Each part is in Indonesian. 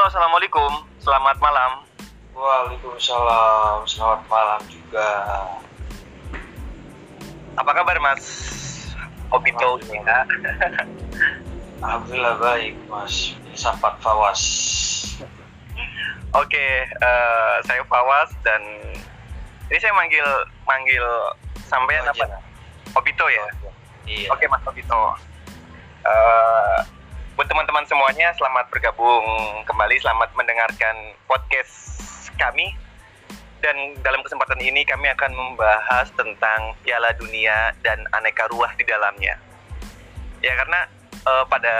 Halo, assalamualaikum. Selamat malam. Waalaikumsalam, selamat malam juga. Apa kabar, Mas? Obito ya. Alhamdulillah baik, Mas. Sapat Fawas. Oke, eh, saya Fawas dan ini saya manggil manggil sampean apa? Obito ya. Iya. Oke, Mas Obito. Eh, buat teman-teman semuanya, selamat bergabung kembali, selamat mendengarkan podcast kami. Dan dalam kesempatan ini kami akan membahas tentang Piala Dunia dan aneka ruah di dalamnya. Ya karena eh, pada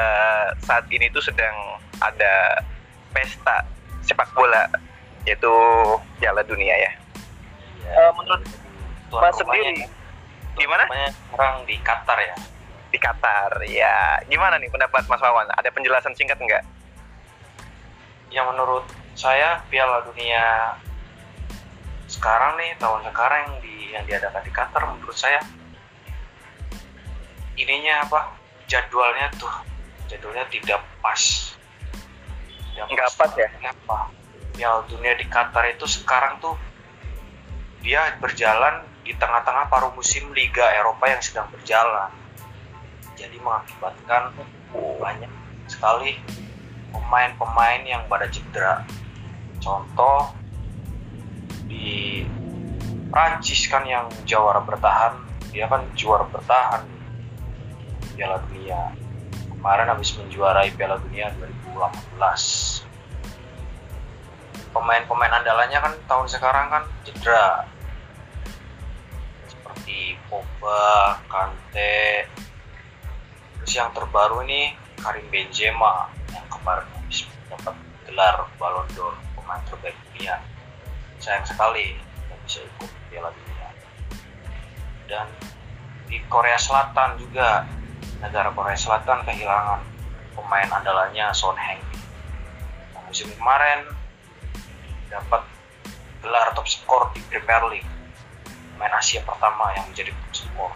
saat ini tuh sedang ada pesta sepak bola yaitu Piala Dunia ya. Iya. Eh, menurut Tuan Mas sendiri, gimana? sekarang di Qatar ya. Di Qatar. Ya, gimana nih pendapat Mas Wawan? Ada penjelasan singkat nggak? Yang menurut saya Piala Dunia sekarang nih tahun sekarang yang di yang diadakan di Qatar menurut saya ininya apa jadwalnya tuh jadwalnya tidak pas Tidak Nggak pas ya? Kenapa? Piala Dunia di Qatar itu sekarang tuh dia berjalan di tengah-tengah paruh musim Liga Eropa yang sedang berjalan. Jadi mengakibatkan banyak sekali pemain-pemain yang pada cedera. Contoh di Prancis kan yang juara bertahan, dia kan juara bertahan Piala Dunia. Kemarin habis menjuarai Piala Dunia 2018 pemain-pemain andalannya kan tahun sekarang kan cedera seperti Pogba, Kante yang terbaru ini Karim Benzema yang kemarin habis dapat gelar Ballon d'Or pemain terbaik dunia. Sayang sekali tidak bisa ikut Piala Dunia. Dan di Korea Selatan juga negara Korea Selatan kehilangan pemain andalannya Son Heung-min. Nah, musim kemarin dapat gelar top skor di Premier League pemain Asia pertama yang menjadi top skor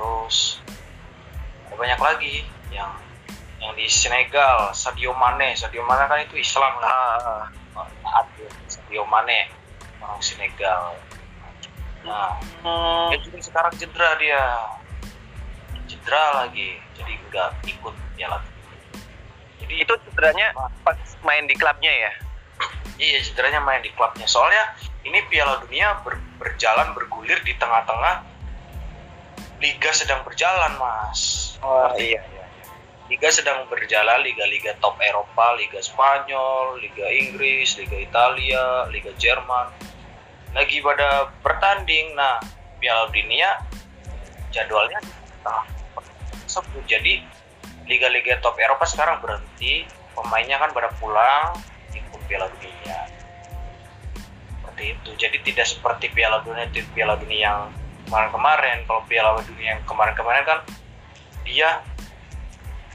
terus ada banyak lagi yang yang di Senegal Sadio Mane. Sadio Mane kan itu Islam lah Ah, Adil Sadio Mane orang Senegal. Nah hmm, dia juga sekarang cedera dia. Cedera lagi jadi nggak ikut Piala. Jadi itu cederanya pas main di klubnya ya? Iya cederanya main di klubnya. Soalnya ini Piala Dunia ber- berjalan bergulir di tengah-tengah liga sedang berjalan, Mas. Oh, Ngerti? iya, iya. Liga sedang berjalan, liga-liga top Eropa, Liga Spanyol, Liga Inggris, Liga Italia, Liga Jerman. Lagi pada bertanding. Nah, Piala Dunia jadwalnya tengah tersebut. Jadi liga-liga top Eropa sekarang berhenti, pemainnya kan pada pulang ikut Piala Dunia. Seperti itu. Jadi tidak seperti Piala Dunia Piala Dunia yang kemarin-kemarin. Kalau Piala Dunia yang kemarin-kemarin kan dia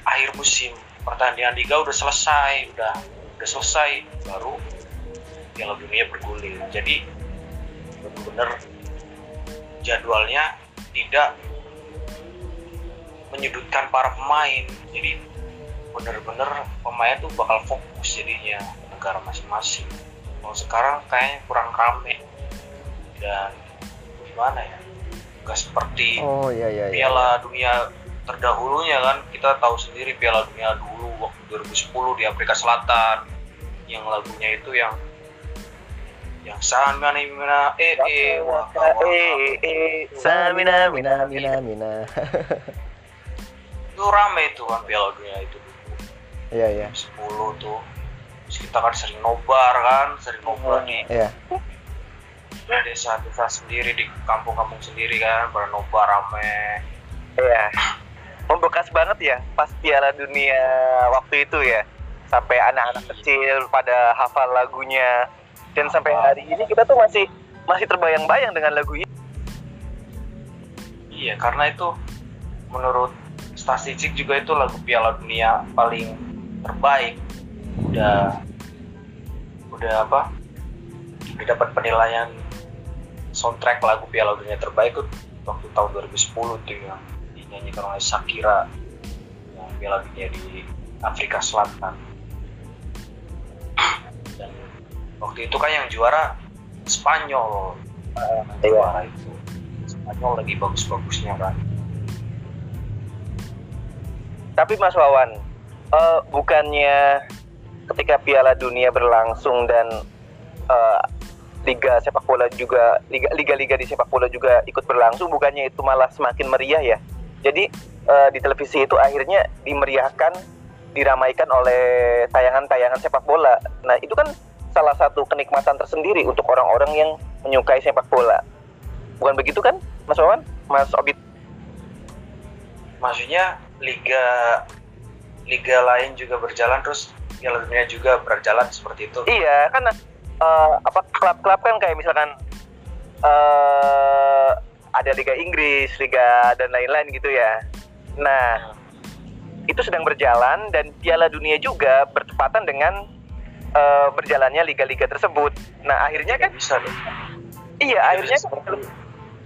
akhir musim pertandingan liga udah selesai, udah udah selesai baru Piala Dunia bergulir. Jadi benar-benar jadwalnya tidak menyudutkan para pemain. Jadi benar-benar pemain tuh bakal fokus jadinya ke negara masing-masing. Kalau sekarang kayaknya kurang rame dan gimana ya? Gak seperti Oh iya iya iya. Piala Dunia terdahulunya kan kita tahu sendiri Piala Dunia dulu waktu 2010 di Afrika Selatan yang lagunya itu yang yang sana nih mana eh eh wah. Eh, eh, Samina, mina mina mina. itu rame itu kan Piala Dunia itu Iya iya. 10 tuh Terus kita kan sering nobar kan sering nobar di Iya. Desa-desa sendiri di kampung-kampung sendiri kan nobar rame Iya. Membekas banget ya pas Piala Dunia waktu itu ya. Sampai anak-anak kecil pada hafal lagunya. Dan sampai hari ini kita tuh masih masih terbayang-bayang dengan lagu ini. Iya, karena itu menurut statistik juga itu lagu Piala Dunia paling terbaik. Udah udah apa? Udah dapat penilaian soundtrack lagu Piala Dunia terbaik tuh waktu tahun 2010 tuh yang dinyanyikan oleh Shakira yang Piala Dunia di Afrika Selatan. dan waktu itu kan yang juara Spanyol iya. juara itu Spanyol lagi bagus-bagusnya kan Tapi Mas Wawan, eh, bukannya ketika Piala Dunia berlangsung dan eh, liga sepak bola juga liga liga-liga di sepak bola juga ikut berlangsung, bukannya itu malah semakin meriah ya? Jadi eh, di televisi itu akhirnya dimeriahkan, diramaikan oleh tayangan-tayangan sepak bola. Nah itu kan salah satu kenikmatan tersendiri untuk orang-orang yang menyukai sepak bola. Bukan begitu kan, Mas Wawan? Mas Obit? maksudnya liga liga lain juga berjalan terus Piala Dunia juga berjalan seperti itu Iya, kan eh, apa klub-klub kan kayak misalkan eh ada Liga Inggris, Liga dan lain-lain gitu ya. Nah, itu sedang berjalan dan Piala Dunia juga bertepatan dengan eh, berjalannya liga-liga tersebut. Nah, akhirnya kan bisa deh iya, akhirnya kan seperti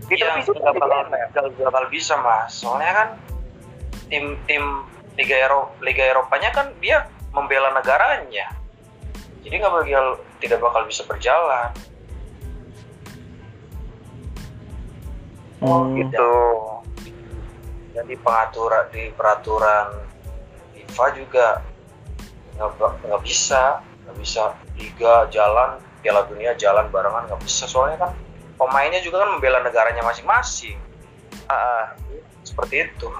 di Iya, nggak kan bakal, gimana? nggak bakal bisa mas soalnya kan tim tim Liga Eropa Liga Eropanya kan dia membela negaranya jadi nggak bakal tidak bakal bisa berjalan Oh, Hmm. gitu. jadi pengaturan di peraturan FIFA juga nggak bisa nggak bisa liga jalan Piala Dunia jalan barengan nggak bisa soalnya kan pemainnya juga kan membela negaranya masing-masing ah. seperti itu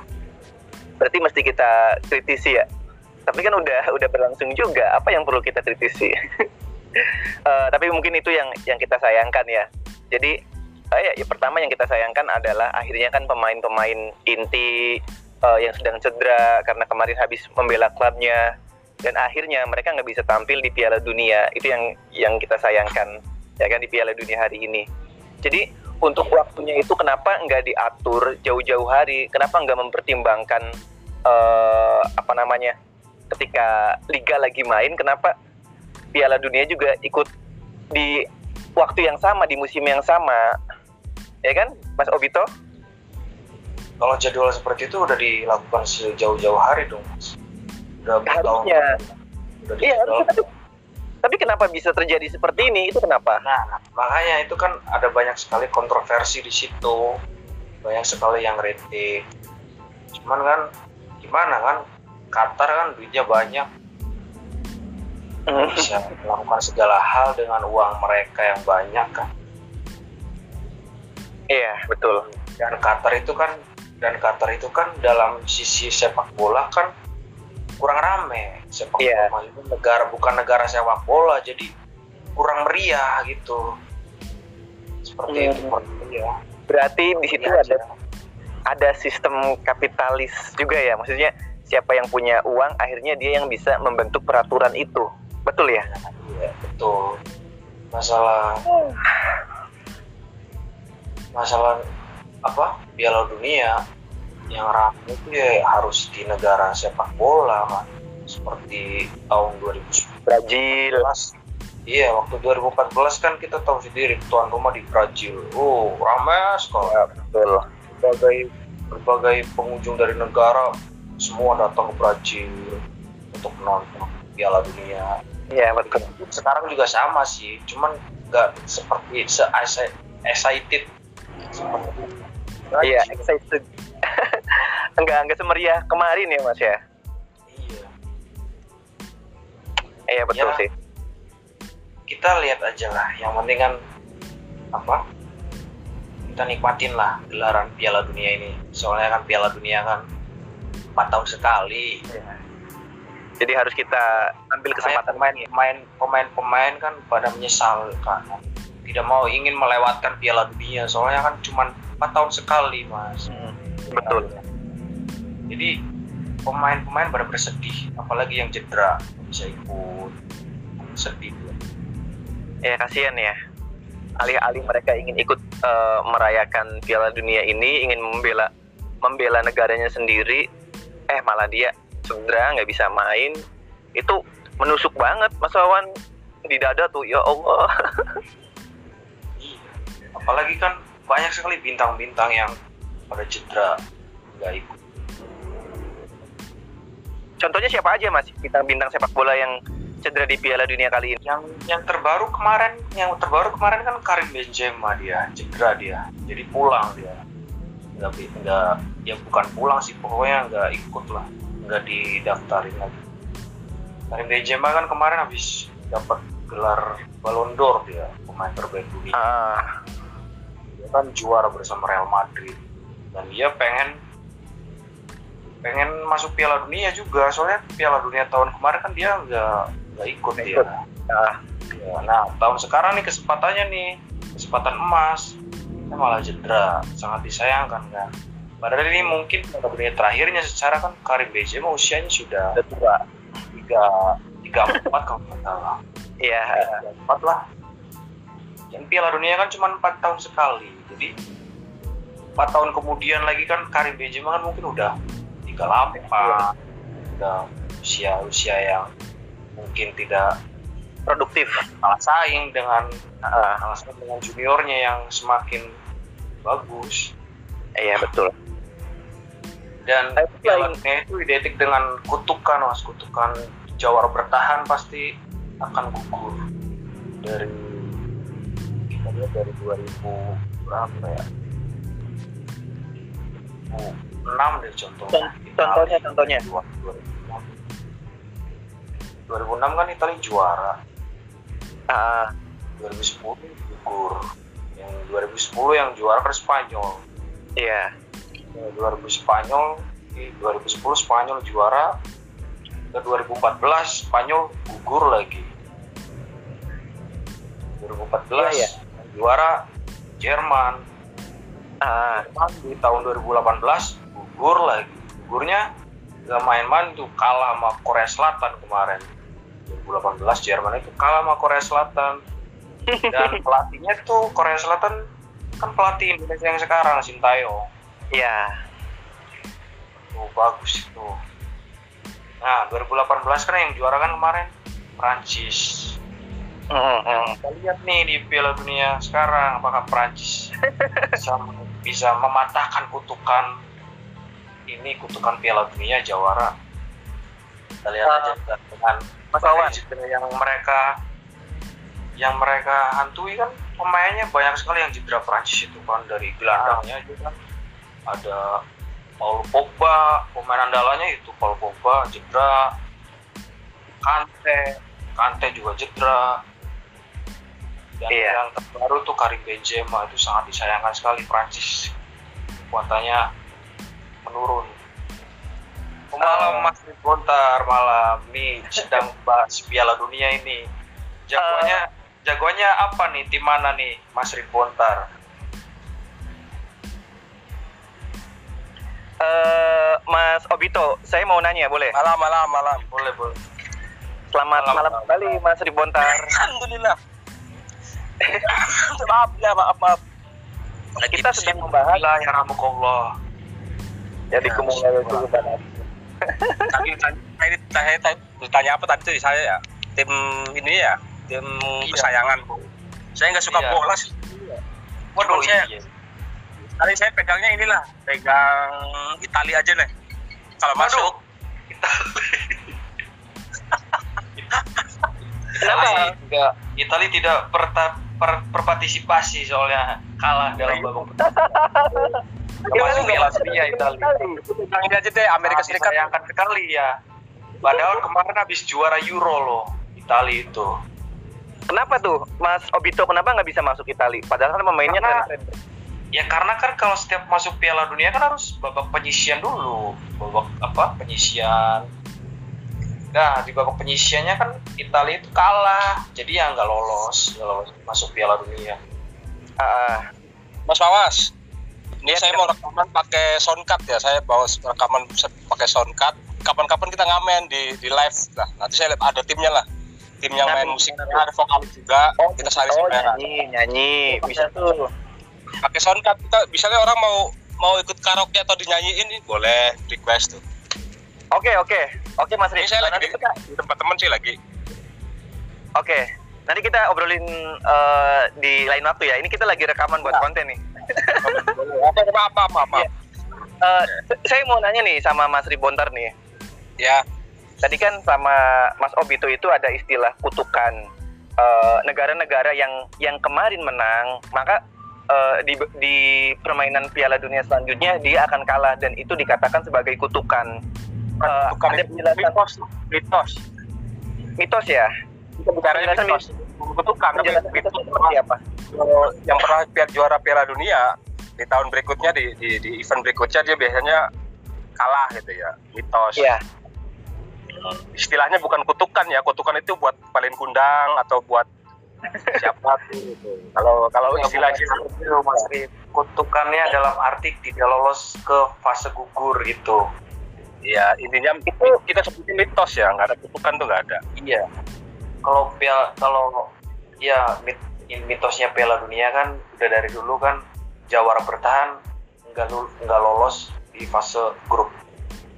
berarti mesti kita kritisi ya. Tapi kan udah udah berlangsung juga. Apa yang perlu kita kritisi? Eh, tapi mungkin itu yang yang kita sayangkan ya. Jadi eh, ya, ya, pertama yang kita sayangkan adalah akhirnya kan pemain-pemain inti eh, yang sedang cedera karena kemarin habis membela klubnya dan akhirnya mereka nggak bisa tampil di Piala Dunia. Itu yang yang kita sayangkan ya kan di Piala Dunia hari ini. Jadi untuk waktunya itu kenapa nggak diatur jauh-jauh hari? Kenapa nggak mempertimbangkan eh, apa namanya ketika liga lagi main? Kenapa Piala Dunia juga ikut di waktu yang sama di musim yang sama? Ya kan, Mas Obito? Kalau jadwal seperti itu udah dilakukan sejauh-jauh hari dong. Udah. Harusnya. Udah Iya, harusnya tapi, tapi kenapa bisa terjadi seperti ini? Itu kenapa? Nah, makanya itu kan ada banyak sekali kontroversi di situ. Banyak sekali yang kritik. Cuman kan gimana kan Qatar kan duitnya banyak Hmm. bisa melakukan segala hal dengan uang mereka yang banyak kan Iya, betul. dan Qatar itu kan dan Qatar itu kan dalam sisi sepak bola kan kurang rame sepak Iya. bola itu negara bukan negara sepak bola jadi kurang meriah gitu seperti Hmm. itu meriah Berarti di situ Iya ada ada sistem kapitalis juga ya. Maksudnya siapa yang punya uang akhirnya dia yang bisa membentuk peraturan itu. Betul ya? Iya, betul masalah masalah apa Piala Dunia yang ramai itu ya harus di negara sepak bola kan seperti tahun 2010 Brazil. Iya, waktu 2014 kan kita tahu sendiri tuan rumah di Brazil. Oh, ramai sekali. Ya, betul. Berbagai berbagai pengunjung dari negara semua datang ke Brazil untuk menonton Piala Dunia. Iya, betul. Sekarang juga sama sih, cuman nggak seperti se excited seperti Iya, excited. enggak enggak semeriah kemarin ya, Mas ya. Iya. Iya, betul Ya. sih. Kita lihat aja lah. Yang penting kan apa? Kita nikmatin lah gelaran Piala Dunia ini. Soalnya kan Piala Dunia kan empat tahun sekali. Jadi harus kita ambil kesempatan pemain pemain pemain pemain kan pada menyesal kan tidak mau ingin melewatkan Piala Dunia. Soalnya kan cuma empat tahun sekali mas. Hmm, betul. jadi pemain-pemain pada bersedih. Apalagi yang cedera. Bisa ikut. Sedih Ya kasihan ya. Alih-alih mereka ingin ikut eh, merayakan Piala Dunia ini, ingin membela membela negaranya sendiri, eh malah dia cedera nggak bisa main. Itu menusuk banget Mas Wawan di dada tuh ya Allah. Iya. apalagi kan banyak sekali bintang-bintang yang pada cedera nggak ikut Contohnya siapa aja Mas bintang-bintang sepak bola yang cedera di Piala Dunia kali ini? Yang yang terbaru kemarin, yang terbaru kemarin kan Karim Benzema dia cedera dia, jadi pulang dia. Nggak, nggak ya bukan pulang sih, pokoknya nggak ikut lah, nggak didaftarin lagi. Karim Benzema kan kemarin habis dapat gelar Ballon d'Or dia, pemain terbaik dunia. Ah, dia kan juara bersama Real Madrid dan dia pengen pengen masuk Piala Dunia juga soalnya Piala Dunia tahun kemarin kan dia nggak nggak ikut Nggak dia ikut. ah, Ya, nah tahun sekarang nih kesempatannya nih kesempatan emas Dia malah cedera sangat disayangkan kan padahal ini mungkin Dunia terakhirnya secara kan Karim Benzema usianya sudah udah tua. tiga tiga empat kalau nggak salah Iya. Empat lah dan Piala Dunia kan cuma empat tahun sekali jadi empat tahun kemudian lagi kan Karim Benzema kan mungkin udah tiga Iya. udah usia usia yang mungkin tidak Produktif. kalah saing dengan saing dengan juniornya yang semakin bagus. Iya betul. dan Dunia itu identik dengan kutukan mas. Kutukan jawara bertahan pasti akan gugur. Dari kita lihat dari 2000 berapa ya? 2006 deh contohnya. Contohnya, contohnya. 2006 2006 kan Italia juara. Ah, 2010 gugur yang 2010 yang juara kan Spanyol. Iya. Ya, 2000 Spanyol di 2010 Spanyol juara. Ke 2014 Spanyol gugur lagi. 2014 Iya, iya. yang juara Jerman. Ah, Jerman di tahun 2018 gugur lagi. Gugurnya gak main-main tuh kalah sama Korea Selatan kemarin. 2018 Jerman itu kalah sama Korea Selatan dan pelatihnya tuh Korea Selatan kan pelatih Indonesia yang sekarang Sintayong iya. tuh bagus itu nah 2018 kan yang juara kan kemarin Prancis Mm, mm. kita lihat nih di Piala Dunia sekarang apakah Prancis bisa bisa mematahkan kutukan ini kutukan Piala Dunia jawara kita lihat Ah. aja dengan Mas Wawan. cedera yang mereka yang mereka hantui kan pemainnya banyak sekali yang cedera Prancis itu kan dari gelandangnya aja kan. Ada Paul Pogba pemain andalanya itu Paul Pogba cedera. Kante Kante juga cedera. Dan Iya. yang terbaru tuh Karim Benzema itu sangat disayangkan sekali Prancis kekuatannya menurun. Oh, malam Mas Bontar malam. Nih sedang bahas Piala Dunia ini. Jagoannya jagoannya apa nih tim mana nih Mas Bontar Eh, Mas Obito, saya mau nanya boleh? malam malam malam boleh boleh Selamat Malam. malam kembali Mas Ribontar. Alhamdulillah. maaf ya, maaf, maaf. Lagi Kita sedang membahas ya Rahmukallah jadi Ya, kumulasi itu tadi saya saya tadi ditanya apa tadi tuh saya ya? Tim ini ya, tim Iya. kesayangan. Saya nggak suka Iya. bola sih. waduh Cuman saya, iya tadi saya pegangnya inilah, pegang Italia aja deh. Kalau Waduh. masuk, Kenapa? Itali tidak Itali tidak perta, per, berpartisipasi soalnya kalah dalam babak pertama. Masuk Piala Dunia Itali. ini aja deh Amerika Serikat. disayangkan sekali ya. Padahal kemarin habis juara Euro loh Itali itu. Kenapa tuh Mas Obito kenapa nggak bisa masuk Itali? Padahal kan pemainnya Karena- keren. Ya karena kan kalau setiap masuk Piala Dunia kan harus babak penyisian dulu, babak apa penyisian. Nah di babak penyisiannya kan Italia itu kalah, jadi ya nggak lolos, nggak lolos masuk Piala Dunia. Ah, Mas Wawas, ini Iya, saya mau rekaman pakai soundcard ya. Saya bawa rekaman pakai soundcard. Kapan-kapan kita ngamen di di live. Nah, nanti saya lihat ada timnya lah. Tim yang main musiknya ada vokalis juga. kita saling oh nyanyi nyanyi bisa tuh. Pakai soundcard kita misalnya orang mau mau ikut karaoke atau dinyanyiin boleh request tuh. Oke oke oke Mas Ini Ri. saya lagi Nanti di, kita di tempat teman sih lagi. oke nanti kita obrolin eh, di lain waktu ya. Ini kita lagi rekaman buat Ya. konten nih. apa apa apa apa. Iya. Eh, saya mau nanya nih sama Mas Ribontar nih. Ya. Tadi kan sama Mas Obito itu ada istilah kutukan eh, negara-negara yang yang kemarin menang, maka eh, di di permainan Piala Dunia selanjutnya dia akan kalah dan itu dikatakan sebagai kutukan. Eh, bukan ada penjelasan mitos mitos mitos ya? Penjelasan mitos kutukan tapi mitos seperti apa? Yang pernah juara Piala Dunia di tahun berikutnya di, di, di event berikutnya dia biasanya kalah gitu ya mitos Iya. Istilahnya bukan kutukan ya kutukan itu buat paling kundang atau buat siapa tuh gitu. kalau kalau istilah itu Mas. Kutukannya dalam arti tidak lolos ke fase gugur gitu. ya intinya itu kita sebutin mitos ya nggak ada kutukan tuh nggak ada Iya. Kalau piala kalau ya mit, mitosnya Piala Dunia kan udah dari dulu kan jawara bertahan nggak nggak lolos di fase grup.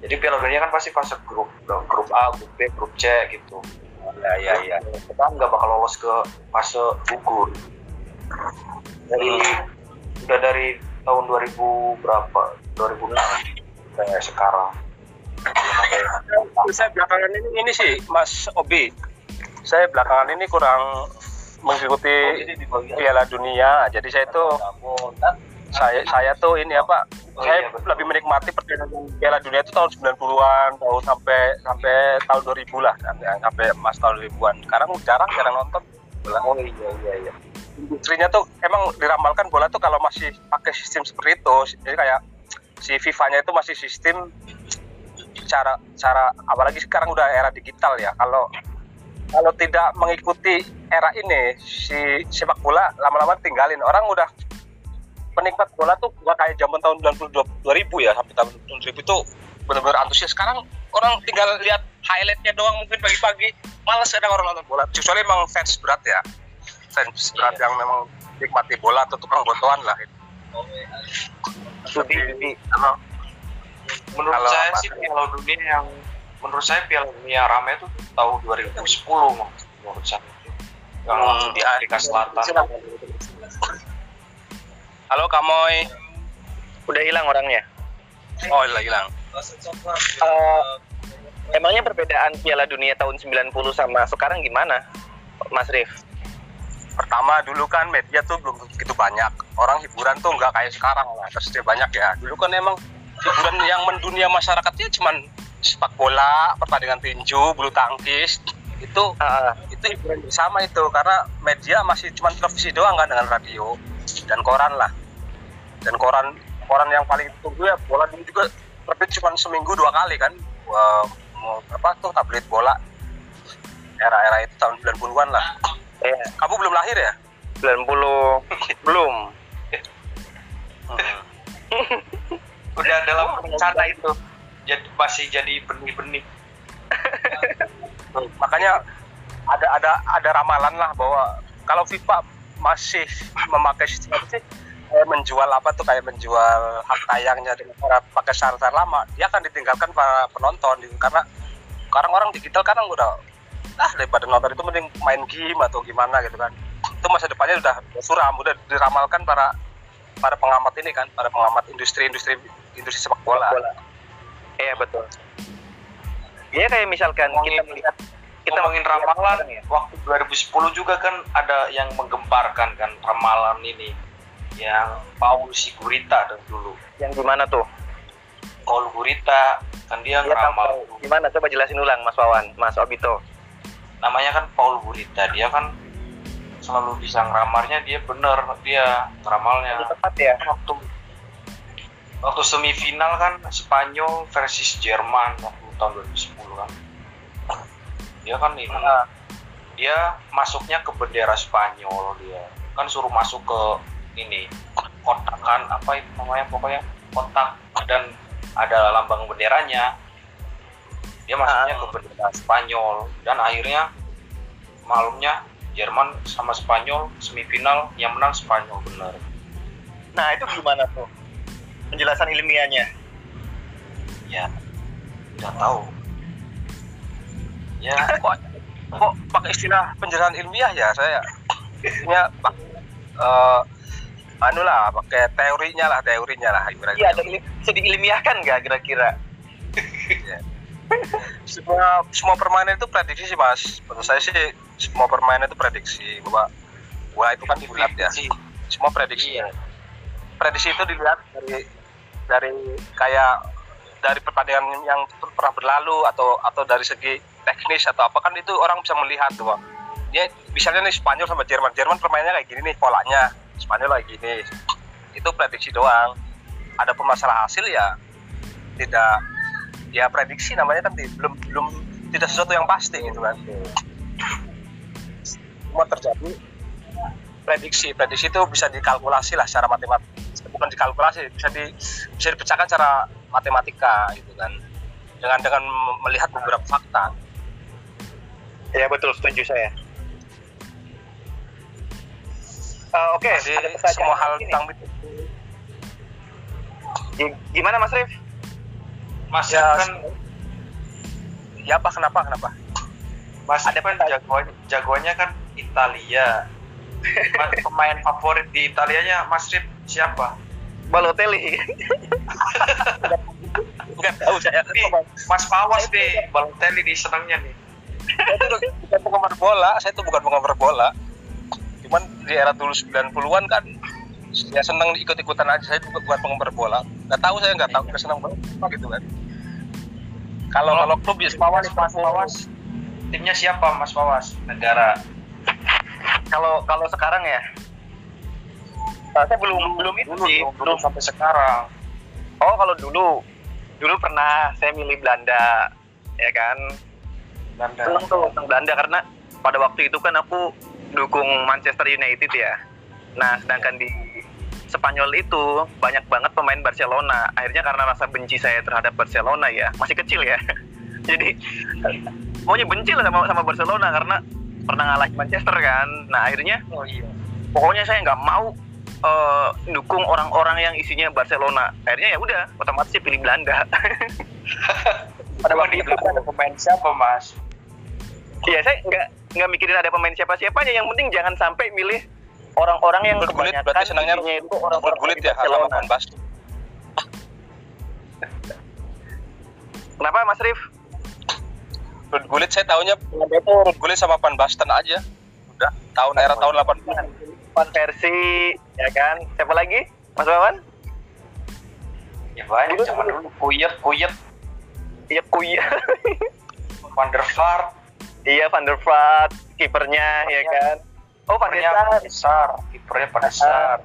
Jadi Piala Dunia kan pasti fase grup, grup A, grup B, grup C gitu. ya ya ya Kita nggak bakal lolos ke fase gugur. Dari udah dari tahun 2000 berapa? 2006 sampai sekarang. saya belakangan ini ini sih Mas Obi saya belakangan ini kurang mengikuti Piala Dunia jadi saya tuh saya saya tuh ini apa Oh, saya iya, betul. lebih menikmati pertandingan Piala Dunia itu tahun 90-an tahun sampai sampai tahun 2000 lah sampai, sampai mas tahun 2000-an sekarang jarang jarang nonton. Bola Oh iya iya iya. industrinya tuh emang diramalkan bola tuh kalau masih pakai sistem seperti itu. Jadi kayak si FIFA-nya itu masih sistem cara cara apalagi sekarang udah era digital ya. Kalau kalau tidak mengikuti era ini si sepak bola lama-lama tinggalin. Orang udah penikmat bola tuh gak kayak zaman tahun 90 2000 ya sampai tahun 2000 itu benar-benar antusias sekarang orang tinggal lihat highlightnya doang mungkin pagi-pagi males ada orang nonton bola kecuali emang fans berat ya fans berat yang memang nikmati bola atau tukang botoan lah Studi, studi. kalau Menurut Kalau saya sih Piala Dunia yang menurut saya Piala Dunia rame itu tahun 2010 Mas. menurut saya. Yang Hmm. di Afrika Selatan. Halo kamoy Udah hilang orangnya. oh hilang hilang. Eh, emangnya perbedaan Piala Dunia tahun 90 sama sekarang gimana, Mas Rif? pertama dulu kan media tuh belum begitu banyak. Orang hiburan tuh nggak kayak sekarang lah terus dia banyak ya. Dulu kan emang hiburan yang mendunia masyarakatnya cuman sepak bola pertandingan tinju bulu tangkis. Itu Ah, itu hiburan bersama itu karena media masih cuma televisi doang kan dengan radio dan koran lah dan koran koran yang paling ditunggu ya bola dulu juga terbit cuma seminggu dua kali kan mau apa tuh tablet bola era-era itu tahun 90-an lah eh, kamu belum lahir ya 90 belum. Hmm. Udah dalam rencana itu. Jadi masih jadi benih-benih. makanya ada ada ada ramalan lah bahwa kalau FIFA masih memakai sistem sih kayak menjual apa tuh kayak menjual hak tayangnya dengan cara pakai syarat lama dia akan ditinggalkan para penonton gitu. karena sekarang orang digital kadang udah ah daripada nonton itu mending main game atau gimana gitu kan itu masa depannya udah suram udah diramalkan para para pengamat ini kan para pengamat industri industri industri sepak bola Bola. Iya betul. Iya kayak misalkan kita melihat kita ngomongin ramalan ya. waktu 2010 juga kan ada yang menggemparkan kan ramalan ini yang Paul Sigurita dulu yang gimana tuh? Paul Gurita kan dia ngeramal tahu. Gimana coba jelasin ulang Mas Wawan, Mas Obito. namanya kan Paul Gurita dia kan selalu bisa ngeramarnya dia bener dia ngeramalnya Itu tepat ya. waktu waktu semifinal kan Spanyol versus Jerman waktu tahun 2010 kan dia kan ini Ah. dia masuknya ke bendera Spanyol dia kan suruh masuk ke ini kotak kan apa itu namanya pokoknya kotak dan ada lambang benderanya. Dia masuknya ke bendera Spanyol dan akhirnya malamnya Jerman sama Spanyol semifinal yang menang Spanyol benar. Nah, itu gimana tuh? Penjelasan ilmiahnya. ya nggak tahu. Ya. Kok kok pakai istilah penjelasan ilmiah ya? Saya ya pak. Eh anu lah pakai teorinya lah teorinya lah Iya, ada ili- bisa diilmiahkan nggak kira-kira? semua semua permainan itu prediksi sih mas. Menurut saya sih semua permainan itu prediksi. Bahwa bola itu kan bulat ya. Semua prediksi. Iya. prediksi itu dilihat dari dari kayak dari pertandingan yang pernah berlalu atau atau dari segi teknis atau apa kan itu orang bisa melihat tuh ya misalnya nih Spanyol sama Jerman. Jerman permainnya kayak gini nih polanya Spanyol kayak gini itu prediksi doang. Ada masalah hasil ya tidak ya prediksi namanya kan belum belum tidak sesuatu yang pasti gitu kan. Semua terjadi prediksi prediksi itu bisa dikalkulasi lah secara matematik bukan dikalkulasi bisa di bisa dipecahkan secara matematika gitu kan. Dengan dengan melihat beberapa fakta. Ya betul, setuju saya. Eh, Oke, ada pertanyaan semua hal nih. tentang Gimana Mas Rif? Mas Ya, kan ya apa kenapa kenapa Mas ada kan jagoannya, jagoannya kan Italia. Ma- Pemain favorit di Italianya Mas Rip siapa? Balotelli. tahu saya Nih, Mas Pawas nih, Balotelli nih senangnya nih. saya itu bukan penggemar bola saya itu bukan penggemar bola cuman di era dulu 90-an kan ya seneng ikut-ikutan aja saya bukan, bukan penggemar bola nggak tahu saya nggak tahu nggak senang banget apa gitu kan kalau kalau klub ya Pawas, Mas Pawas. Timnya siapa Mas Pawas? Negara. Kalau kalau sekarang ya, eh, saya belum belum itu Dulu, sih, dulu, belum. sampai sekarang. Oh kalau dulu, dulu pernah saya milih Belanda, ya kan. Belanda. Seneng tuh tentang Belanda karena pada waktu itu kan aku dukung Manchester United ya. Nah sedangkan di Spanyol itu banyak banget pemain Barcelona. Akhirnya karena rasa benci saya terhadap Barcelona ya, masih kecil ya. Jadi pokoknya benci lah sama sama Barcelona karena pernah ngalahin Manchester kan. Nah akhirnya Oh iya. pokoknya saya nggak mau eh, dukung orang-orang yang isinya Barcelona. Akhirnya ya udah otomatis pilih Belanda. Pada waktu itu ada pemain siapa Mas? Iya saya nggak nggak mikirin ada pemain siapa-siapanya. Yang penting jangan sampai milih orang-orang yang Bergulit kebanyakan berarti senangnya itu orang-orang bergulit dari ya Barcelona. Van Basten. Kenapa Mas Rif? Gullit saya tahunya Gullit sama Van Basten aja udah tahun era tahun 80 Van versi ya kan? Siapa lagi? Mas Wawan? Ya banyak zaman dulu. Kuyet, Kuyet, Iya Kuya. Van der Vaart, iya Van der Vaart, kipernya ya kan? Oh Van der kipernya Sar. besar, kipernya pada besar.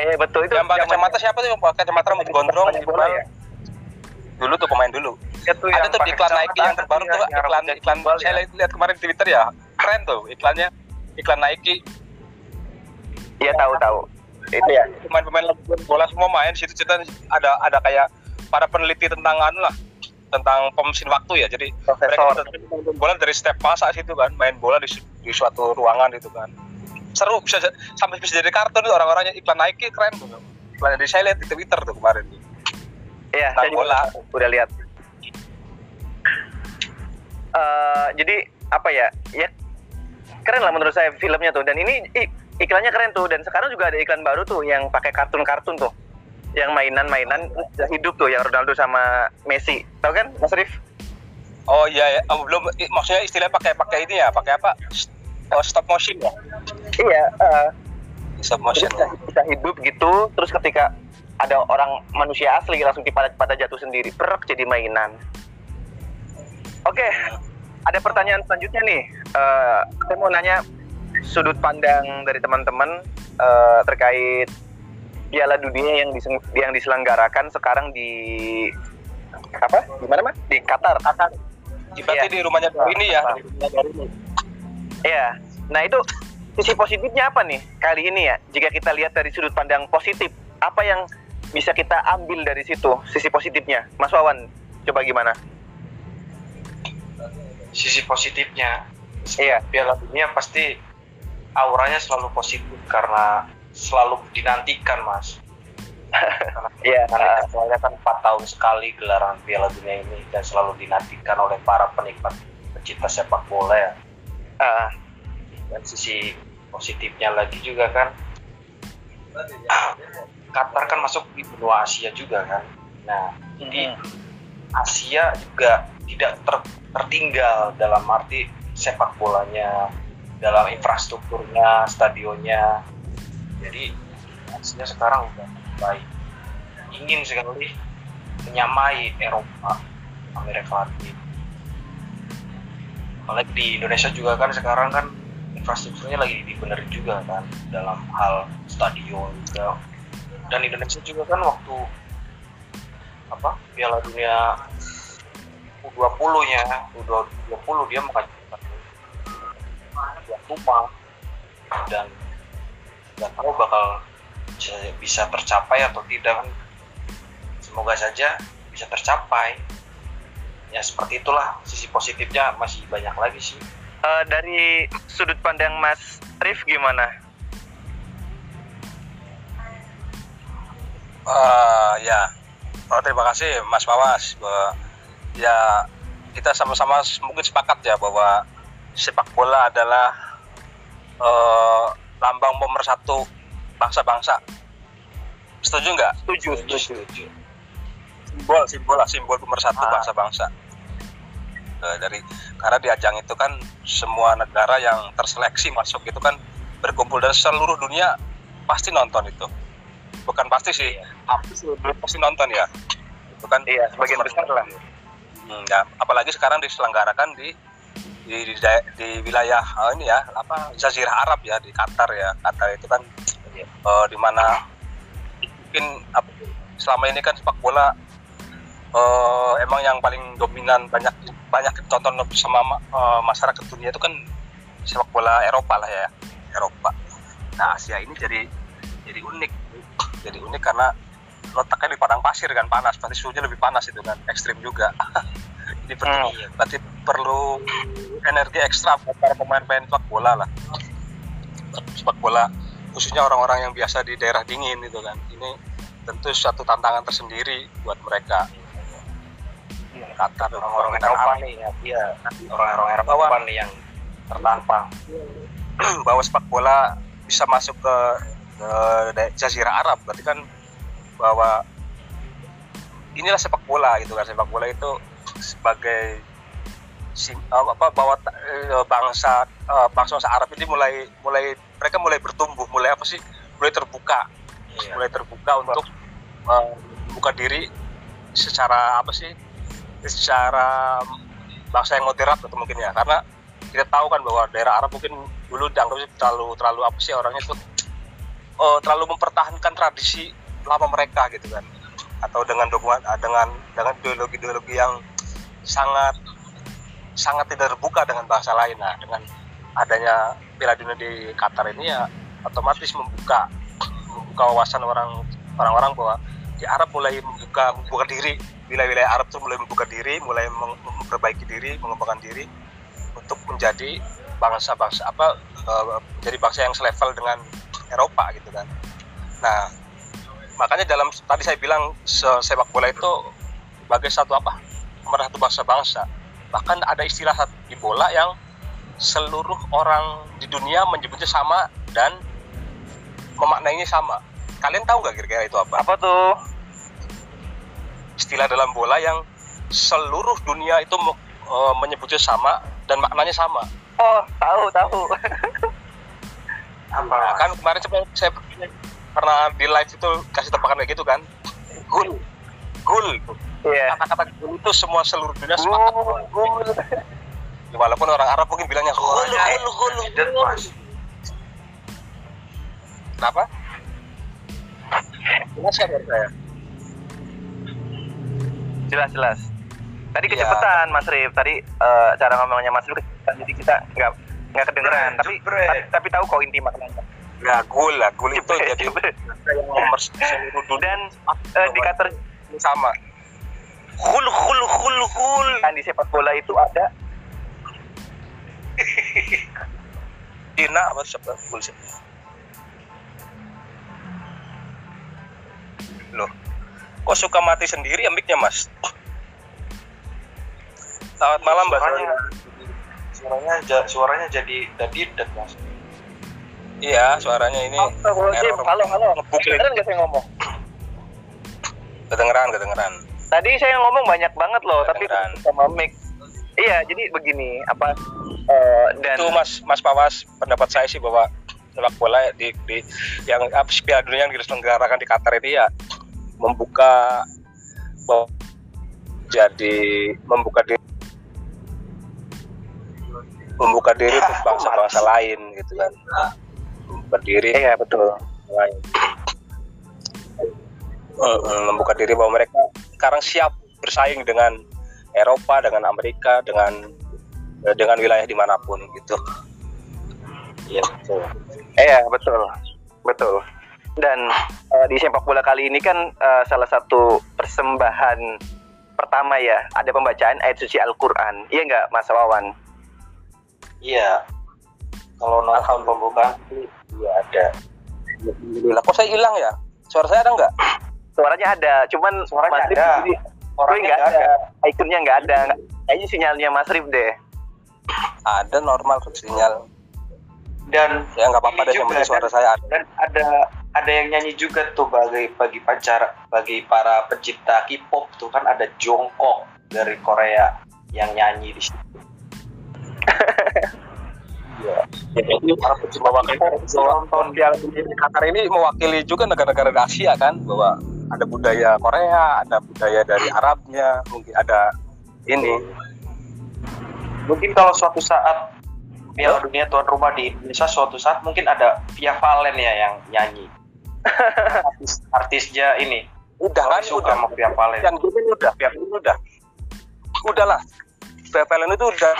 Eh betul itu. yang pakai kacamata siapa tuh yang pakai kacamata rambut gondrong Pemain bola ya? dulu tuh pemain dulu Itu ada yang tuh di iklan Nike yang ada terbaru tuh iklan iklan saya ya. lihat, lihat kemarin di Twitter ya keren tuh iklannya iklan Nike Iya tahu tahu. Itu ya. pemain-pemain bola semua main situ cerita ada ada kayak para peneliti tentang anu lah tentang pemesin waktu ya jadi Profesor. mereka main bola dari step masa situ kan main bola di, di suatu ruangan itu kan seru bisa sampai bisa jadi kartun tuh orang-orangnya iklan Nike keren tuh iklan dari saya lihat di Twitter tuh kemarin Iya, saya juga bola. udah lihat. Eh, jadi apa ya? Ya keren lah menurut saya filmnya tuh. Dan ini iklannya keren tuh. Dan sekarang juga ada iklan baru tuh yang pakai kartun-kartun tuh, yang mainan-mainan udah hidup tuh, yang Ronaldo sama Messi. Tahu kan, Mas Rif? oh iya ya oh, belum maksudnya istilah pakai pakai ini ya pakai apa oh, stop motion ya Iya. eh, stop motion bisa, bisa hidup gitu. Terus ketika ada orang manusia asli langsung pada pada jatuh sendiri, perak jadi mainan. Oke, ada pertanyaan selanjutnya nih. Eh, saya mau nanya sudut pandang dari teman-teman eh, terkait Piala Dunia yang diseng- yang diselenggarakan sekarang di apa? Di mana mas? Di Qatar. Qatar. berarti Iya. di rumahnya dari ini ya di rumahnya dari ini Iya. Nah itu sisi positifnya apa nih kali ini ya? Jika kita lihat dari sudut pandang positif, apa yang bisa kita ambil dari situ sisi positifnya? Mas Wawan, coba gimana? Sisi positifnya, Iya. Piala Dunia pasti auranya selalu positif karena selalu dinantikan mas. Iya. Karena soalnya kan 4 tahun sekali gelaran Piala Dunia ini dan selalu dinantikan oleh para penikmat pecinta sepak bola ya. Dan sisi positifnya lagi juga kan Qatar kan masuk di benua Asia juga kan. Nah, di Hmm. Asia juga tidak ter- tertinggal dalam arti sepak bolanya, dalam infrastrukturnya, stadionnya. Jadi Asia sekarang udah baik. Ingin sekali menyamai Eropa, Amerika Latin. Apalagi di Indonesia juga kan sekarang kan infrastrukturnya lagi dibenerin juga kan dalam hal stadion juga. Dan Indonesia juga kan waktu apa Piala Dunia U20 nya U20 dia mengajukan tuan rumah dan nggak tahu bakal bisa, tercapai atau tidak kan semoga saja bisa tercapai ya seperti itulah sisi positifnya masih banyak lagi sih Eh, dari sudut pandang Mas Rif gimana? Eh, ya, Oh, terima kasih Mas Mawas. Bahwa ya kita sama-sama mungkin sepakat ya bahwa sepak bola adalah eh, lambang pemersatu bangsa-bangsa. Setuju nggak? Setuju, setuju. Simbol, simbol lah, simbol pemersatu Ah. bangsa-bangsa. Eh, dari karena di ajang itu kan semua negara yang terseleksi masuk itu kan berkumpul dan seluruh dunia pasti nonton itu. Bukan pasti sih, dunia pasti nonton ya. Itu kan Iya, sebagian besar lah. Hmm, ya, apalagi sekarang diselenggarakan di di, di, di wilayah eh, ini ya apa Jazirah Arab ya di Qatar ya. Qatar itu kan eh, di mana mungkin selama ini kan sepak bola eh, emang yang paling dominan banyak banyak ditonton sama ma- eh, masyarakat dunia itu kan sepak bola Eropa lah ya Eropa. Nah Asia ini jadi jadi unik. Jadi unik karena letaknya di padang pasir kan panas. Berarti suhunya lebih panas itu kan ekstrim juga ini perlu berarti perlu energi ekstra buat para pemain-pemain sepak bola lah. Sepak bola khususnya orang-orang yang biasa di daerah dingin itu kan. Ini tentu suatu tantangan tersendiri buat mereka. Qatar orang-orang dan Eropa nih ya. Iya. Orang-orang Eropa Bahwa- nih yang tertampang bahwa sepak bola bisa masuk ke, ke Jazirah Arab. Berarti kan bahwa inilah sepak bola gitu kan. Sepak bola itu sebagai sim, eh, apa bahwa eh, bangsa eh, bangsa bangsa Arab ini mulai mulai mereka mulai bertumbuh mulai apa sih mulai terbuka. Iya. mulai terbuka untuk eh, membuka diri secara apa sih secara bangsa yang moderat atau mungkin ya. Karena kita tahu kan bahwa daerah Arab mungkin dulu dianggap terlalu terlalu apa sih orangnya tuh eh, terlalu mempertahankan tradisi lama mereka gitu kan. Atau dengan dukungan dengan dengan ideologi-ideologi yang sangat sangat tidak terbuka dengan bangsa lain. Nah dengan adanya Piala Dunia di Qatar ini ya otomatis membuka membuka wawasan orang orang-orang bahwa di Arab mulai membuka membuka diri. Wilayah-wilayah Arab tuh mulai membuka diri mulai memperbaiki diri mengembangkan diri untuk menjadi bangsa-bangsa apa eh, menjadi bangsa yang selevel dengan Eropa gitu kan. Nah makanya dalam tadi saya bilang se- sepak bola itu sebagai satu apa pemersatu bangsa-bangsa. Bahkan ada istilah di bola yang seluruh orang di dunia menyebutnya sama dan memaknainya sama. Kalian tahu nggak kira-kira itu apa? Apa tuh? istilah dalam bola yang seluruh dunia itu eh, menyebutnya sama dan maknanya sama. Oh, tahu, tahu. apa Nah, kan kemarin saya, saya pernah di live itu kasih tebakan kayak gitu kan. Gul. Gul Iya. kata-kata gul itu semua seluruh dunia sepakat Gul, gul. walaupun orang Arab mungkin bilangnya gul Suaranya gul gul beda, gul Mas. kenapa jelas ya menurut saya Jelas, jelas. Tadi Iya. kecepatan, Mas Rif. Tadi eh, cara ngomongnya Mas Rif kecepatan, jadi kita nggak nggak kedengeran. Tapi, tapi tapi tahu kok inti maknanya. ya gul lah gul itu jadi nomor seluruh dunia Dan eh, di Qatar sama hul hul hul hul. Kan di sepak bola itu ada Cina apa gul sih loh kok suka mati sendiri ya mic-nya mas selamat malam mbak suaranya, suaranya ja- suaranya jadi tadi dan mas iya suaranya ini. Halo, halo. Ngebuk lagi. Beneran nggak saya ngomong? kedengeran kedengeran Tadi saya ngomong banyak banget loh, tapi sama mic. Iya, jadi begini, apa eh, dan itu mas mas Pawas pendapat saya sih bahwa sepak bola di, di yang apa sih, Piala Dunia yang diselenggarakan di Qatar ini ya membuka bahwa jadi membuka diri membuka diri untuk bangsa-bangsa lain gitu kan berdiri iya betul. lain Mm, membuka diri bahwa mereka sekarang siap bersaing dengan Eropa dengan Amerika dengan eh, dengan wilayah di mana pun gitu Iya betul. Iya betul, betul. Dan eh, di sepak bola kali ini kan eh, salah satu persembahan pertama ya ada pembacaan ayat suci Al-Quran. Iya nggak, Mas Wawan? Iya. Kalau nonton pembukaan iya ada. Alhamdulillah kok saya hilang ya suara saya ada nggak Suaranya ada, cuman Suaranya Mas Rif ada. sendiri, Orangnya nggak ada. ikonnya nggak ada. Kayaknya sinyalnya Mas Rif deh. ada normal kok sinyal Dan ya nggak apa-apa Ini deh yang penting suara saya ada dan ada ada yang nyanyi juga tuh bagi bagi pacar bagi para pencipta K-pop tuh kan ada Jongkook dari Korea yang nyanyi di situ. Iya. Jadi para pencipta K-pop Dunia di Qatar ini mewakili juga negara-negara Asia kan bahwa ada budaya Korea ada budaya dari Arabnya mungkin ada ini mungkin kalau suatu saat Piala Dunia tuan rumah di Indonesia suatu saat mungkin ada Via Valen ya yang nyanyi. Artis, artisnya ini. udah kan Suka udah sama Via Valen. yang ini udah yang ini udah udahlah PPLN itu udah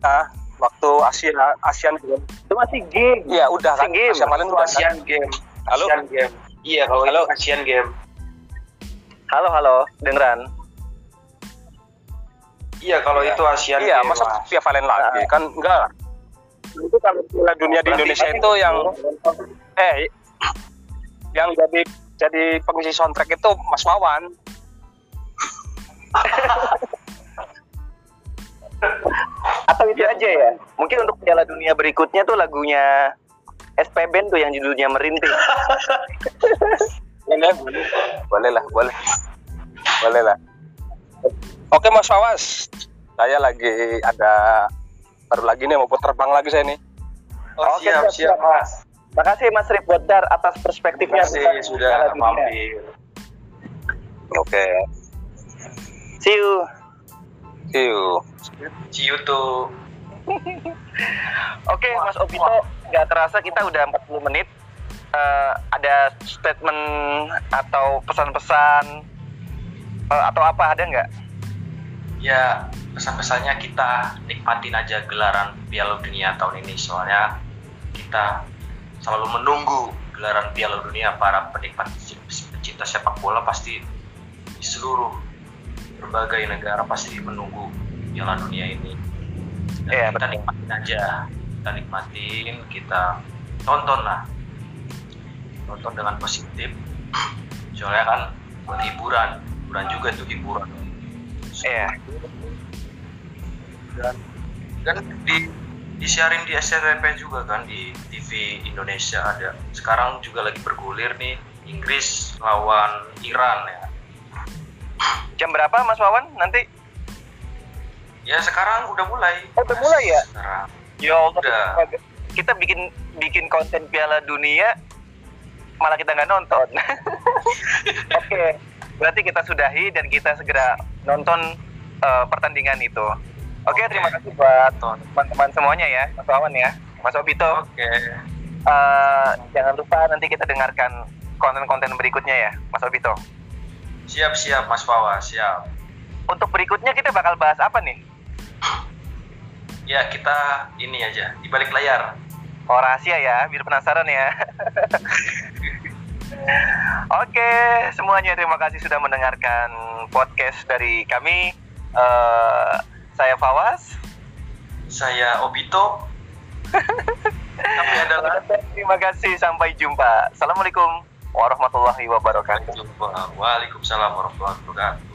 ah, waktu Asia ASEAN Games Itu masih game. ya udah kan Sea Games. ASEAN Games Itu kan? Asian Game. Halo? Asian Game. Iya, kalau Halo? Asian Game. Halo, halo, dengeran. Iya, kalau Iya. itu Asian iya masa Mas. Via Valen lagi Ah. kan enggak itu kalau Piala dunia di Berarti Indonesia kan itu yang eh yang jadi jadi pengisi soundtrack itu Mas Wawan Atau itu aja ya? Mungkin untuk Piala Dunia berikutnya tuh lagunya SP Band tuh yang judulnya Merintih. boleh boleh boleh lah boleh boleh lah oke Mas Fawas saya lagi ada baru lagi nih mau terbang lagi saya nih Oh, Oke, siap, siap, siap, Mas. Makasih Mas Rif Bodar atas perspektifnya. Terima kasih sudah mampir. oke See you. see you See you tuh. Oke, Mas Obito, nggak terasa kita udah 40 menit. Eh, ada statement atau pesan-pesan eh, atau apa ada nggak? Ya, pesan-pesannya kita nikmatin aja gelaran Piala Dunia tahun ini. Soalnya kita selalu menunggu gelaran Piala Dunia para penikmat pecinta sepak bola pasti di seluruh berbagai negara pasti menunggu Piala Dunia ini. Dan Iya, kita nikmatin aja, kita nikmatin, kita tonton lah, tonton dengan positif. Soalnya kan buat hiburan, hiburan juga itu hiburan. Iya. dan dan di disiarin di SCTV juga kan di TV Indonesia ada sekarang juga lagi bergulir nih Inggris lawan Iran ya Jam berapa Mas Wawan nanti? ya sekarang udah mulai Oh, udah mulai ya? sekarang Ya Allah. Udah. Kita bikin bikin konten Piala Dunia malah kita nggak nonton. Oke, berarti kita sudahi dan kita segera nonton eh, pertandingan itu. Oke, Oke. terima kasih buat teman-teman semuanya ya, Mas Wawan ya, Mas Obito. oke Eh, jangan lupa nanti kita dengarkan konten-konten berikutnya ya, Mas Obito. siap siap Mas Fawa siap Untuk berikutnya kita bakal bahas apa nih? ya kita ini aja di balik layar Oh rahasia ya, biar penasaran ya. Oke, semuanya terima kasih sudah mendengarkan podcast dari kami. Eh, saya Fawas. saya Obito kami adalah Terima kasih, sampai jumpa. Assalamualaikum warahmatullahi wabarakatuh. Waalaikumsalam warahmatullahi wabarakatuh